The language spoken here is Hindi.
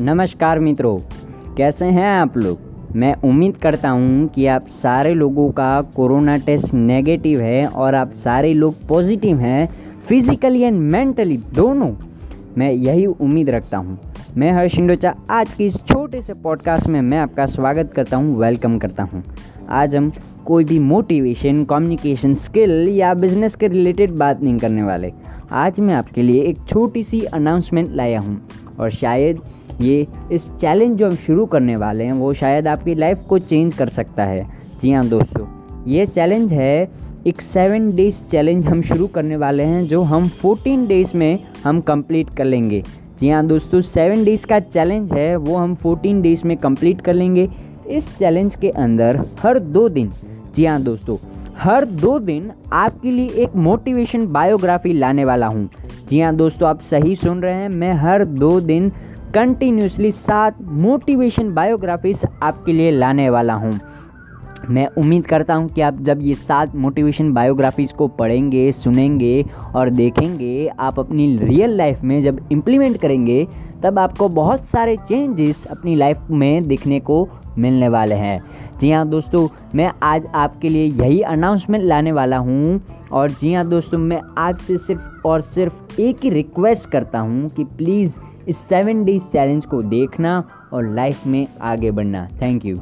नमस्कार मित्रों, कैसे हैं आप लोग? मैं उम्मीद करता हूँ कि आप सारे लोगों का कोरोना टेस्ट नेगेटिव है और आप सारे लोग पॉजिटिव हैं, फिजिकली एंड मेंटली दोनों। मैं यही उम्मीद रखता हूँ। मैं हर्ष इंडोचा आज की इस छोटे से पॉडकास्ट में मैं आपका स्वागत करता हूँ वेलकम करता हूँ। आज हम कोई भी मोटिवेशन कम्युनिकेशन स्किल या बिज़नेस के रिलेटेड बात नहीं करने वाले। आज मैं आपके लिए एक छोटी सी अनाउंसमेंट लाया हूँ और शायद ये इस चैलेंज जो हम शुरू करने वाले हैं, वो शायद आपकी लाइफ को चेंज कर सकता है। जी हाँ दोस्तों, ये चैलेंज है, एक सेवन डेज़ चैलेंज हम शुरू करने वाले हैं, जो हम फोर्टीन डेज़ में हम कंप्लीट कर लेंगे। जी हाँ दोस्तों सेवन डेज़ का चैलेंज है, वो हम फोर्टीन डेज़ में कंप्लीट कर लेंगे। इस चैलेंज के अंदर हर दो दिन, जी हाँ दोस्तों, हर दो दिन आपके लिए एक मोटिवेशन बायोग्राफी लाने वाला हूँ। जी हाँ दोस्तों, आप सही सुन रहे हैं, मैं हर दो दिन कंटिन्यूसली सात मोटिवेशन बायोग्राफीज आपके लिए लाने वाला हूँ। मैं उम्मीद करता हूँ कि आप जब ये सात मोटिवेशन बायोग्राफीज़ को पढ़ेंगे, सुनेंगे और देखेंगे, आप अपनी रियल लाइफ में जब इम्प्लीमेंट करेंगे, तब आपको बहुत सारे चेंजेस अपनी लाइफ में दिखने को मिलने वाले हैं। जी हाँ दोस्तों, मैं आज आपके लिए यही अनाउंसमेंट लाने वाला हूँ और जी हाँ दोस्तों, मैं आज से सिर्फ़ और सिर्फ़ एक ही रिक्वेस्ट करता हूँ कि प्लीज़ इस सेवन डेज़ चैलेंज को देखना और लाइफ में आगे बढ़ना। Thank you